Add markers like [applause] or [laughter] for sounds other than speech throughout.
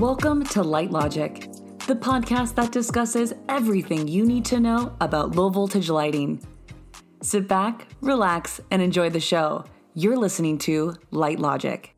Welcome to Light Logic, the podcast that discusses everything you need to know about low voltage lighting. Sit back, relax, and enjoy the show. You're listening to Light Logic.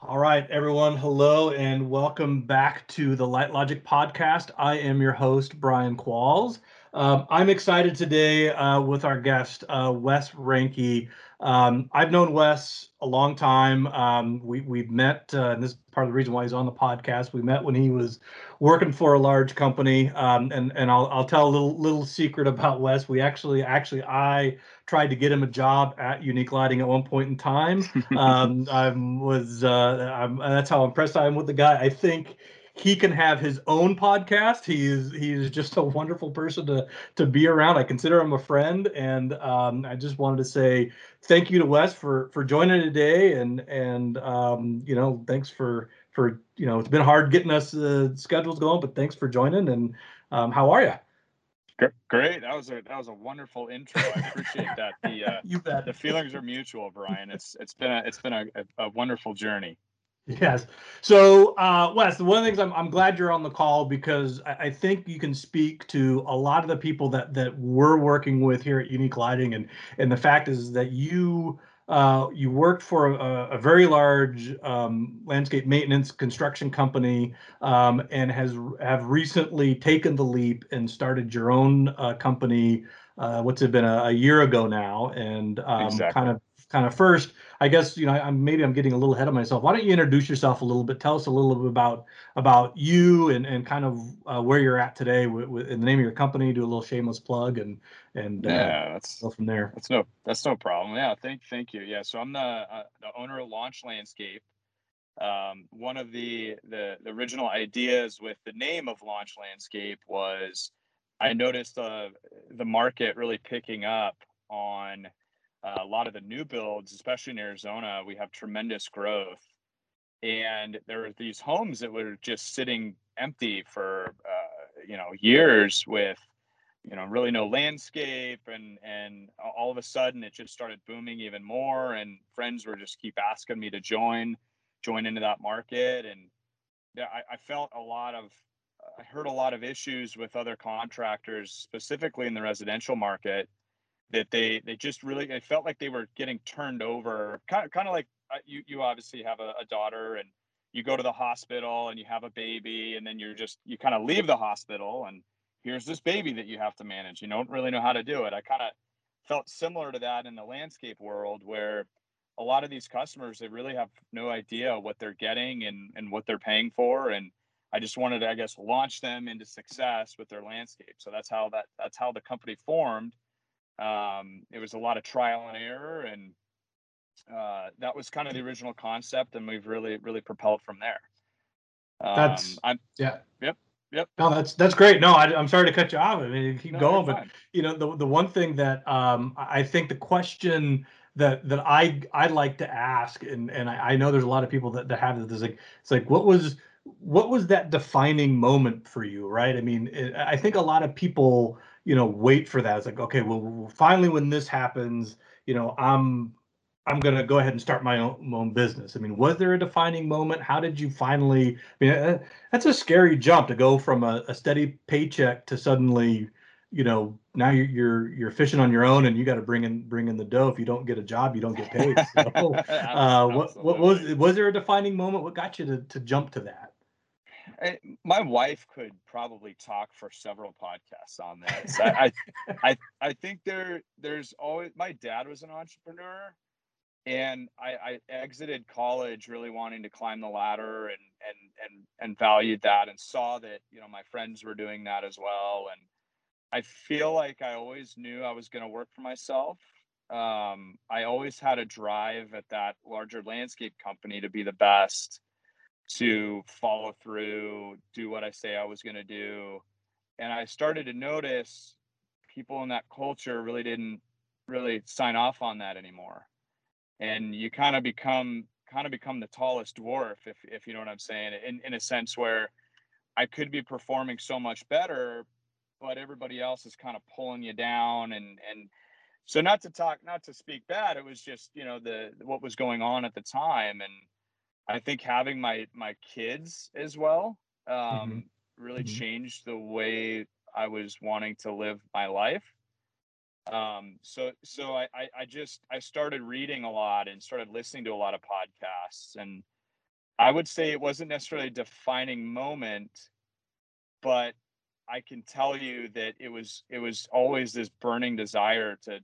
All right, everyone. Hello and welcome back to the Light Logic podcast. I am your host, Brian Qualls. Um, I'm excited today uh, with our guest, uh, Wes Reinke. Um, I've known Wes a long time. Um, we we met, uh, and this is part of the reason why he's on the podcast. We met when he was working for a large company, um, and and I'll I'll tell a little little secret about Wes. We actually actually I tried to get him a job at Unique Lighting at one point in time. [laughs] Um, I was uh, I'm, that's how impressed I am with the guy. I think he can have his own podcast. He is he is just a wonderful person to to be around. I consider him a friend, and um, I just wanted to say thank you to Wes for for joining today, and and um, you know thanks for for you know it's been hard getting us uh, schedules going, but thanks for joining. And um, how are you? Great. That was a that was a wonderful intro. I appreciate that. The uh, [laughs] you bet. The feelings are mutual, Brian. It's it's been a it's been a, a, a wonderful journey. Yes. So, uh, Wes, one of the things I'm, I'm glad you're on the call because I, I, think you can speak to a lot of the people that that we're working with here at Unique Lighting, and and the fact is that you uh, you worked for a, a very large um, landscape maintenance construction company um, and has have recently taken the leap and started your own uh, company. Uh, what's it been a, a, year ago now, and um, exactly. kind of kind of first I guess you know I'm maybe I'm getting a little ahead of myself. Why don't you introduce yourself a little bit? Tell us a little bit about about you and and kind of uh, where you're at today with, with, in the name of your company. Do a little shameless plug and and uh, yeah, that's go from there. That's no that's no problem. Yeah, thank thank you. Yeah, so I'm the uh, the owner of Launch Landscape. Um, one of the, the the original ideas with the name of Launch Landscape was I noticed uh, the market really picking up on uh, a lot of the new builds, especially in Arizona, we have tremendous growth. And there were these homes that were just sitting empty for, uh, you know, years with, you know, really no landscape. And, and all of a sudden it just started booming even more. And friends were just keep asking me to join, join into that market. And I, I felt a lot of, I heard a lot of issues with other contractors, specifically in the residential market that they they just really it felt like they were getting turned over kind of kind of like uh, you you obviously have a, a, daughter and you go to the hospital and you have a baby and then you're just you kind of leave the hospital and here's this baby that you have to manage. You don't really know how to do it. I kind of felt similar to that in the landscape world where a lot of these customers they really have no idea what they're getting and and what they're paying for and i just wanted to i guess launch them into success with their landscape. So that's how that that's how the company formed um, it was a lot of trial and error, and uh, that was kind of the original concept, and we've really really propelled from there. Um, that's I'm, yeah. Yep. Yep. No, that's that's great. No, I, am sorry to cut you off. I mean, keep no, going, but you know, the the one thing that um, I think the question that that I I like to ask, and and I, I know there's a lot of people that, that have this. Like, it's like, what was what was that defining moment for you, right? I mean, it, I think a lot of people you know wait for that. It's like okay well finally when this happens you know i'm i'm going to go ahead and start my own, my own business. I mean was there a defining moment? How did you finally i mean that's a scary jump to go from a, a steady paycheck to suddenly you know now you're you're, you're fishing on your own and you got to bring in bring in the dough. If you don't get a job you don't get paid. So [laughs] uh, what, what was was there a defining moment? What got you to, to jump to that I, my wife could probably talk for several podcasts on this. I, I, [laughs] I, I think there, there's always. My dad was an entrepreneur, and I, I exited college really wanting to climb the ladder and and and and valued that and saw that you know my friends were doing that as well. And I feel like I always knew I was going to work for myself. Um, I always had a drive at that larger landscape company to be the best to follow through, do what I say I was going to do. And I started to notice people in that culture really didn't really sign off on that anymore. And you kind of become kind of become the tallest dwarf if if you know what I'm saying in in a sense where I could be performing so much better but everybody else is kind of pulling you down and and so not to talk not to speak bad it was just you know the what was going on at the time and I think having my my kids as well um, Mhm. really Mhm. changed the way I was wanting to live my life. Um, so so I, I I just I started reading a lot and started listening to a lot of podcasts and I would say it wasn't necessarily a defining moment, but I can tell you that it was it was always this burning desire to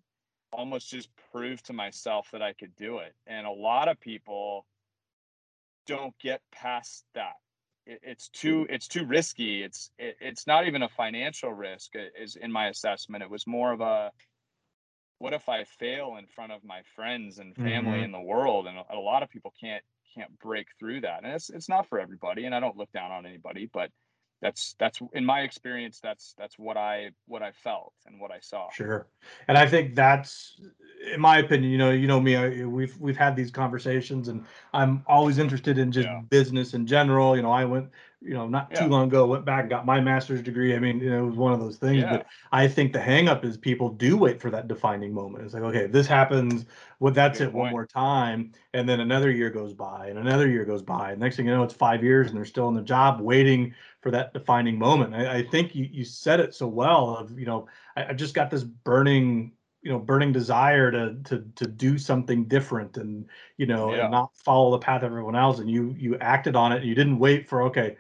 almost just prove to myself that I could do it. And a lot of people don't get past that. It, it's too it's too risky. It's it, it's not even a financial risk is in my assessment. It was more of a what if I fail in front of my friends and family Mhm. in the world? And a, a lot of people can't can't break through that. And it's it's not for everybody. And I don't look down on anybody, but that's that's in my experience. That's that's what I what I felt and what I saw. Sure. And I think that's, in my opinion, you know, you know me, I, we've we've had these conversations, and I'm always interested in just Yeah. business in general. You know, I went, you know, not too long ago, went back and got my master's degree. I mean, you know, it was one of those things. Yeah. But I think the hang up is people do wait for that defining moment. It's like, okay, this happens. Well, that's Good it one more time, and then another year goes by, and another year goes by, and next thing you know, it's five years, and they're still in the job waiting for that defining moment. I, I think you you said it so well. Of you know, I, I just got this burning you know burning desire to to to do something different and you know Yeah. and not follow the path of everyone else and you you acted on it and you didn't wait for okay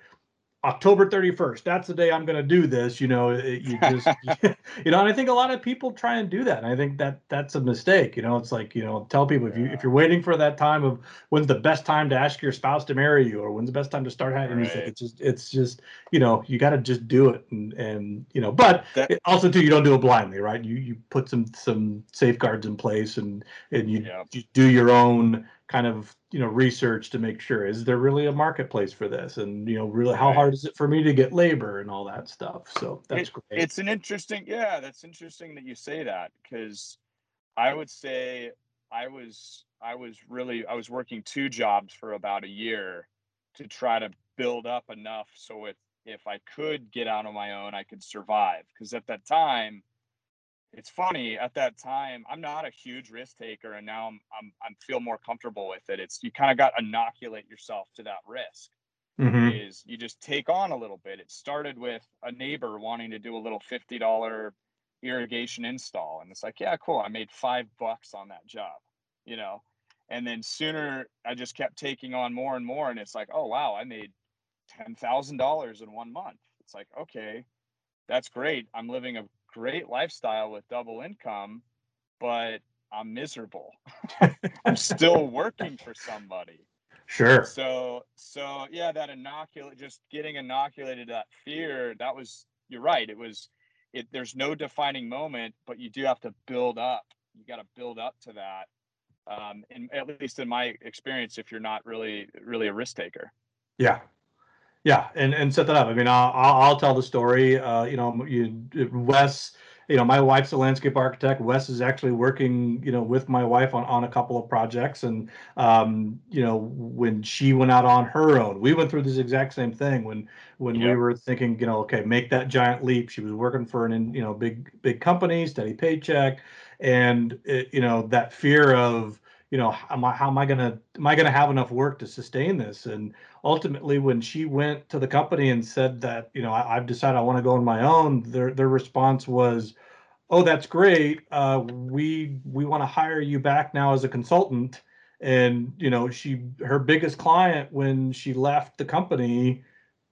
October 31st, that's the day I'm going to do this. You know, it, you just, [laughs] [laughs] you know, and I think a lot of people try and do that. And I think that that's a mistake. You know, it's like, you know, tell people if you, if you're waiting for that time of when's the best time to ask your spouse to marry you or when's the best time to start having, Right. it's just, it's just, you know, you got to just do it. And, and, you know, but That- it- also too, you don't do it blindly, right? You, you put some, some safeguards in place and, and you, Yeah. you do your own kind of you know research to make sure is there really a marketplace for this? And you know really how hard is it for me to get labor and all that stuff? So that's It- great. It's an interesting, yeah, that's interesting that you say that because I would say I was I was really I was working two jobs for about a year to try to build up enough so if if I could get out on my own, I could survive. Because at that time, it's funny. At that time, I'm not a huge risk taker, and now I'm I'm I'm feel more comfortable with it. It's you kind of got to inoculate yourself to that risk Mhm. is you just take on a little bit. It started with a neighbor wanting to do a little $50 irrigation install. And it's like, yeah, cool. I made five bucks on that job, you know? And then sooner I just kept taking on more and more. And it's like, oh, wow, I made $10,000 in one month. It's like, okay, that's great. I'm living a great lifestyle with double income, but I'm miserable. [laughs] I'm still working for somebody. Sure. So so yeah that inoculate just getting inoculated to that fear that was you're right it was it there's no defining moment but you do have to build up. You got to build up to that um and at least in my experience if you're not really really a risk taker. Yeah yeah and and set that up. I mean i'll i'll, tell the story uh you know you wes you know my wife's a landscape architect. Wes is actually working you know with my wife on on a couple of projects. And um you know when she went out on her own we went through this exact same thing when when we were thinking you know okay make that giant leap. She was working for an you know big big company steady paycheck. And it, you know that fear of you know how am i how am i gonna am i gonna have enough work to sustain this? And ultimately when she went to the company and said that you know I, i've decided i want to go on my own their their response was oh that's great. Uh, we we want to hire you back now as a consultant. And you know she her biggest client when she left the company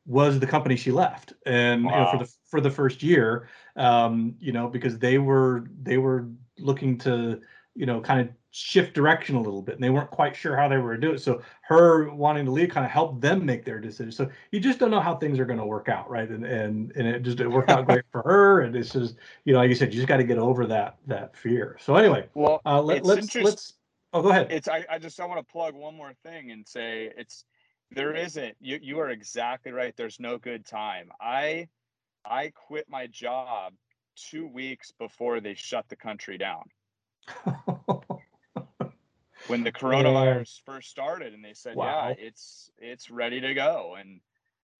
was the company she left. And you know for the for the first year um you know because they were they were looking to you know kind of shift direction a little bit and they weren't quite sure how they were to do it so her wanting to leave kind of helped them make their decision so you just don't know how things are going to work out right and and and it just it worked out great for her and this is you know like you said you just got to get over that that fear so anyway well uh let, It's let's let's oh go ahead it's I, I just I want to plug one more thing and say it's there isn't you you are exactly right. There's no good time. I I quit my job two weeks before they shut the country down. [laughs] When the coronavirus first started and they said, Wow. Yeah, it's it's ready to go. And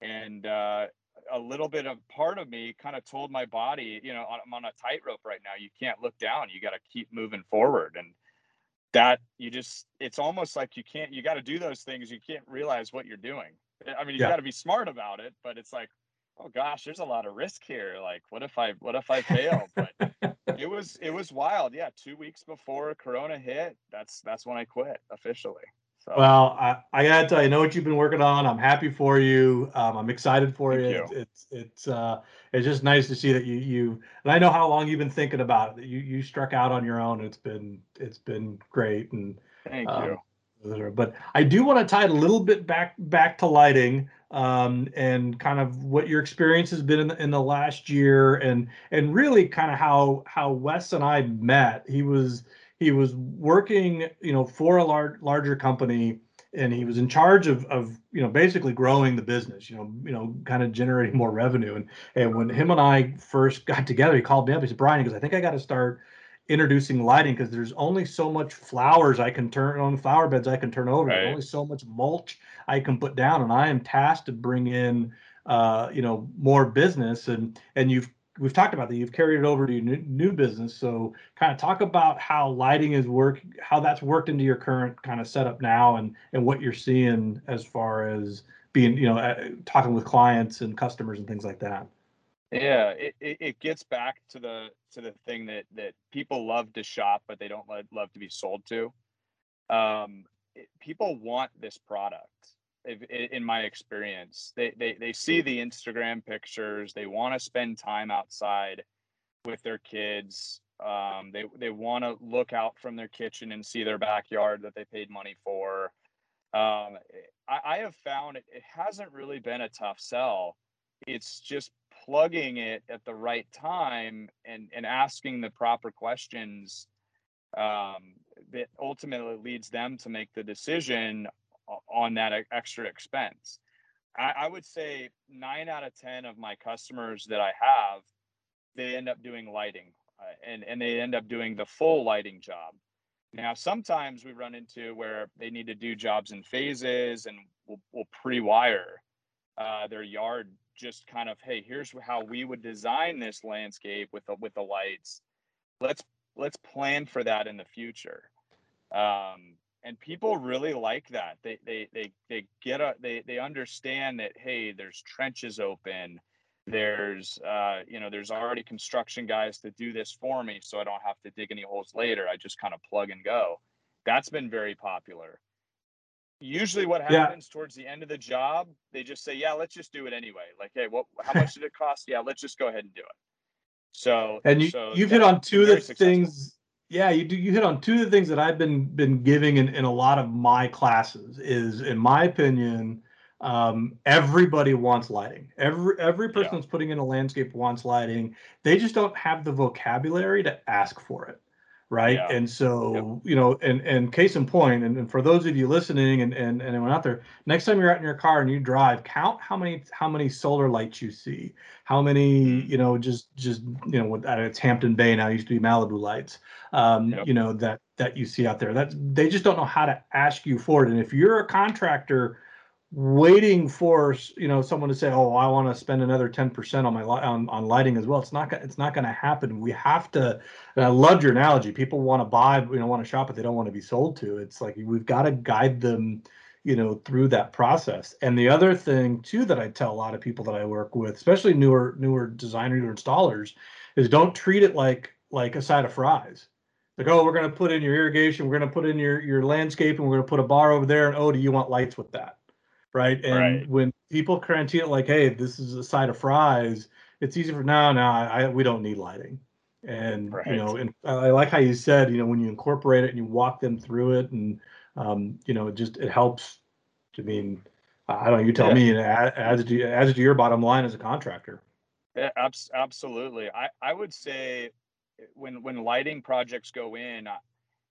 and uh a little bit of part of me kind of told my body, you know, I'm on a tightrope right now. You can't look down. You got to keep moving forward. And that you just it's almost like you can't you got to do those things you can't realize what you're doing i mean you yeah. got to be smart about it but it's like oh gosh there's a lot of risk here like what if i what if i fail but it [laughs] was it was wild yeah two weeks before corona hit that's that's when i quit officially so. Well, I, I gotta tell you, I know what you've been working on. I'm happy for you. Um, I'm excited for Thank you. you. It's it's uh, it's just nice to see that you you and I know how long you've been thinking about it. That you you struck out on your own. It's been it's been great and thank um, you. But I do want to tie it a little bit back back to lighting um, and kind of what your experience has been in the, in the last year and and really kind of how how Wes and I met. He was he was working, you know, for a large larger company, and he was in charge of of you know basically growing the business, you know, you know, kind of generating more revenue. And and when him and I first got together, he called me up. He said, Brian, because I think I got to start introducing lighting because there's only so much flowers I can turn on flower beds I can turn over. Right. Only so much mulch I can put down, and I am tasked to bring in uh, you know more business and and you've we've talked about that. You've carried it over to your new, new business. So kind of talk about how lighting is work, how that's worked into your current kind of setup now, and and what you're seeing as far as being, you know, uh, talking with clients and customers and things like that. Yeah, it, it, it, gets back to the to the thing that that people love to shop, but they don't love, love to be sold to. Um, it, people want this product in my experience. They, they, they see the Instagram pictures. They want to spend time outside with their kids. Um, they, they want to look out from their kitchen and see their backyard that they paid money for. Um, I, I have found it, it hasn't really been a tough sell. It's just plugging it at the right time and, and asking the proper questions um, that ultimately leads them to make the decision on that extra expense. I, I would say nine out of 10 of my customers that I have, they end up doing lighting uh, and, and they end up doing the full lighting job. Now, sometimes we run into where they need to do jobs in phases and we'll, we'll pre wire uh, their yard just kind of, hey, here's how we would design this landscape with the, with the lights. Let's let's plan for that in the future. Um, and people really like that. They they they, they get a they they understand that hey there's trenches open. There's uh you know there's already construction guys to do this for me so i don't have to dig any holes later. I just kind of plug and go. That's been very popular usually what happens yeah. towards the end of the job they just say yeah let's just do it anyway like hey what how much did it cost yeah let's just go ahead and do it so and you, so you've hit on two of the successful. things yeah, you do. You hit on two of the things that I've been been giving in, in a lot of my classes. Is in my opinion, um, everybody wants lighting. Every every person yeah. that's putting in a landscape wants lighting. They just don't have the vocabulary to ask for it right yeah. and so yep. you know and and case in point and, and for those of you listening and, and and anyone out there next time you're out in your car and you drive count how many how many solar lights you see how many mm-hmm. you know just just you know it's hampton bay now used to be malibu lights um yep. you know that that you see out there that they just don't know how to ask you for it and if you're a contractor waiting for you know someone to say oh i want to spend another 10% on my on, on lighting as well. It's not it's not going to happen. We have to and i loved your analogy. People want to buy you know want to shop but they don't want to be sold to. It's like we've got to guide them you know through that process. And the other thing too that i tell a lot of people that i work with especially newer newer designers or installers is don't treat it like like a side of fries. Like oh we're going to put in your irrigation we're going to put in your your landscape and we're going to put a bar over there and oh do you want lights with that right? And right. when people guarantee it like, hey, this is a side of fries, it's easy for now. Now I, we don't need lighting, and right. you know, and I like how you said, you know, when you incorporate it and you walk them through it, and um, you know, it just it helps. I mean, I don't know. You tell yeah. me, and adds to adds to your bottom line as a contractor. Yeah, absolutely. I I would say when when lighting projects go in,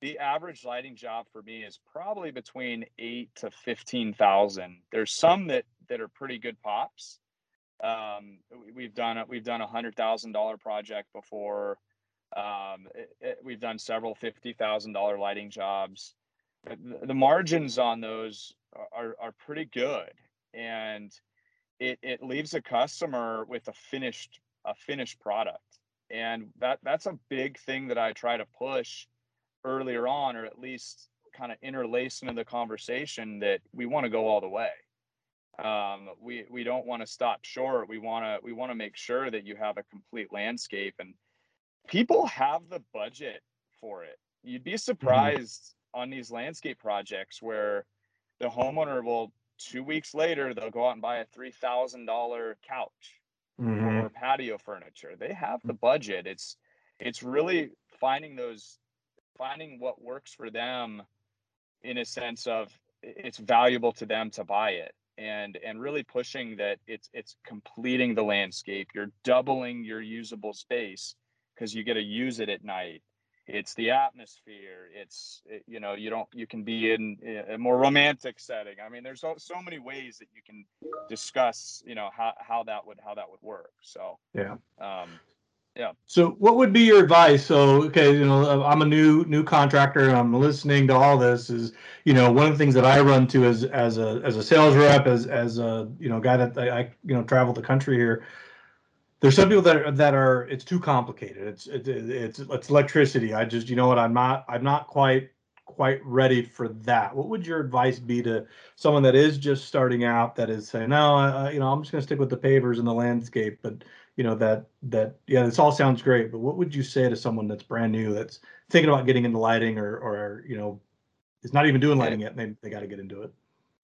the average lighting job for me is probably between eight to fifteen thousand. There's some that that are pretty good pops. Um, we've done. We've done a hundred thousand dollar project before. Um, it, it, we've done several fifty thousand dollar lighting jobs. The, the margins on those are are pretty good, and it it leaves a customer with a finished a finished product, and that that's a big thing that I try to push earlier on, or at least kind of interlace into the conversation that we want to go all the way. Um, we we don't want to stop short. We want to we want to make sure that you have a complete landscape, and people have the budget for it. You'd be mm-hmm. surprised mm-hmm. on these landscape projects where the homeowner will two weeks later they'll go out and buy a three thousand dollar couch mm-hmm. or patio furniture. They have the budget. It's it's really finding those finding what works for them in a sense of it's valuable to them to buy it and and really pushing that it's it's completing the landscape. You're doubling your usable space because you get to use it at night. It's the atmosphere. It's it, you know you don't you can be in a more romantic setting. I mean there's so, so many ways that you can discuss you know how, how that would how that would work. So yeah. um yeah so what would be your advice so okay you know i'm a new new contractor and i'm listening to all this is you know one of the things that i run to as as a as a sales rep as as a you know guy that i, I you know travel the country here there's some people that are, that are it's too complicated. It's it, it's it's electricity. I just you know what I'm not I'm not quite quite ready for that. What would your advice be to someone that is just starting out that is saying no, uh, you know I'm just going to stick with the pavers and the landscape, but you know that that yeah this all sounds great, but what would you say to someone that's brand new that's thinking about getting into lighting or or you know is not even doing lighting yet and they, they got to get into it?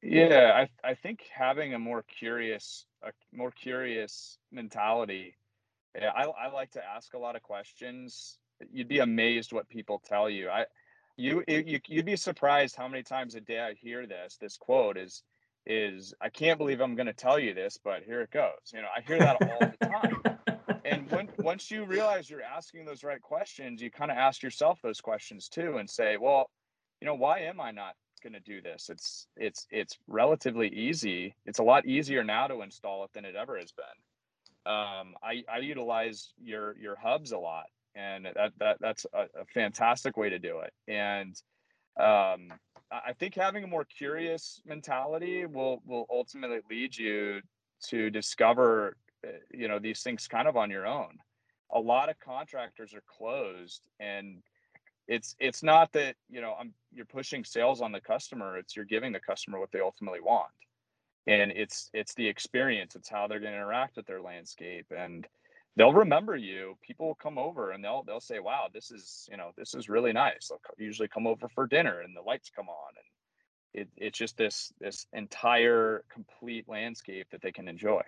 Yeah, I I think having a more curious a more curious mentality. Yeah, I I like to ask a lot of questions. You'd be amazed what people tell you. I you you you'd be surprised how many times a day I hear this. This quote is is I can't believe I'm going to tell you this, but here it goes. You know, I hear that all the time. and [laughs] when once you realize you're asking those right questions, you kind of ask yourself those questions too, and say, well, you know, why am I not going to do this. It's it's it's relatively easy. It's a lot easier now to install it than it ever has been. Um, I, I utilize your your hubs a lot, and that that that's a, a fantastic way to do it. And um, I think having a more curious mentality will will ultimately lead you to discover uh, you know these things kind of on your own. A lot of contractors are closed and it's it's not that you know i'm you're pushing sales on the customer it's you're giving the customer what they ultimately want and it's it's the experience it's how they're going to interact with their landscape and they'll remember you people will come over and they'll they'll say wow this is you know this is really nice they'll usually come over for dinner and the lights come on and it, it's just this this entire complete landscape that they can enjoy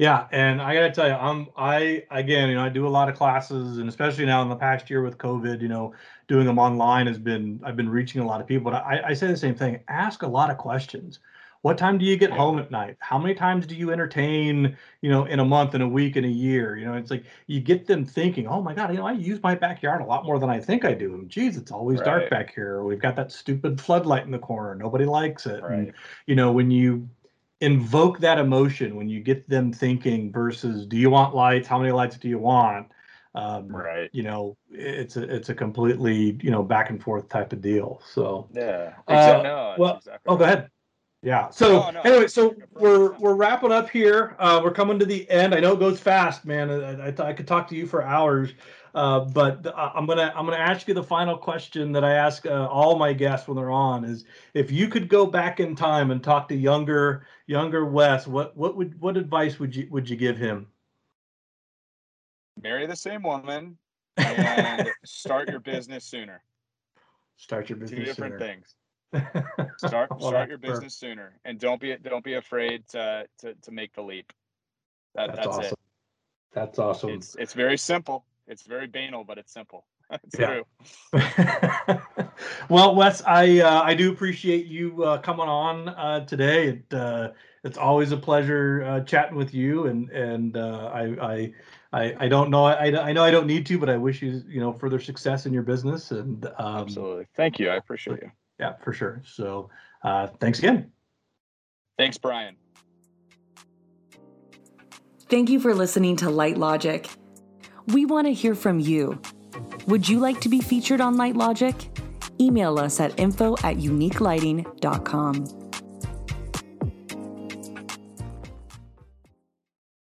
yeah, and I gotta tell you, I'm I again, you know, I do a lot of classes, and especially now in the past year with COVID, you know, doing them online has been I've been reaching a lot of people. But I, I say the same thing: ask a lot of questions. What time do you get home at night? How many times do you entertain, you know, in a month, in a week, in a year? You know, it's like you get them thinking, oh my God, you know, I use my backyard a lot more than I think I do. And geez, it's always right. dark back here. We've got that stupid floodlight in the corner. Nobody likes it. Right. And, you know, when you invoke that emotion when you get them thinking versus do you want lights how many lights do you want um, right you know it's a it's a completely you know back and forth type of deal so yeah. Uh, no, well exactly oh go ahead yeah so no, no, anyway so we're we're wrapping up here uh, we're coming to the end i know it goes fast man i, I, I could talk to you for hours uh, but uh, I'm gonna I'm gonna ask you the final question that I ask uh, all my guests when they're on is if you could go back in time and talk to younger younger Wes, what what would what advice would you would you give him? Marry the same woman [laughs] and start your business sooner. Start your business. Two different sooner. things. Start [laughs] well, start your business sooner, and don't be don't be afraid to to, to make the leap. That, that's, that's awesome. It. That's awesome. It's it's very simple. It's very banal, but it's simple. [laughs] it's true. [laughs] well, Wes, I uh, I do appreciate you uh, coming on uh, today. It, uh, it's always a pleasure uh, chatting with you, and and uh, I, I I I don't know I, I know I don't need to, but I wish you you know further success in your business. And um, absolutely, thank you. I appreciate you. Yeah, for sure. So, uh, thanks again. Thanks, Brian. Thank you for listening to Light Logic. We want to hear from you. Would you like to be featured on Light Logic? Email us at info at uniquelighting.com.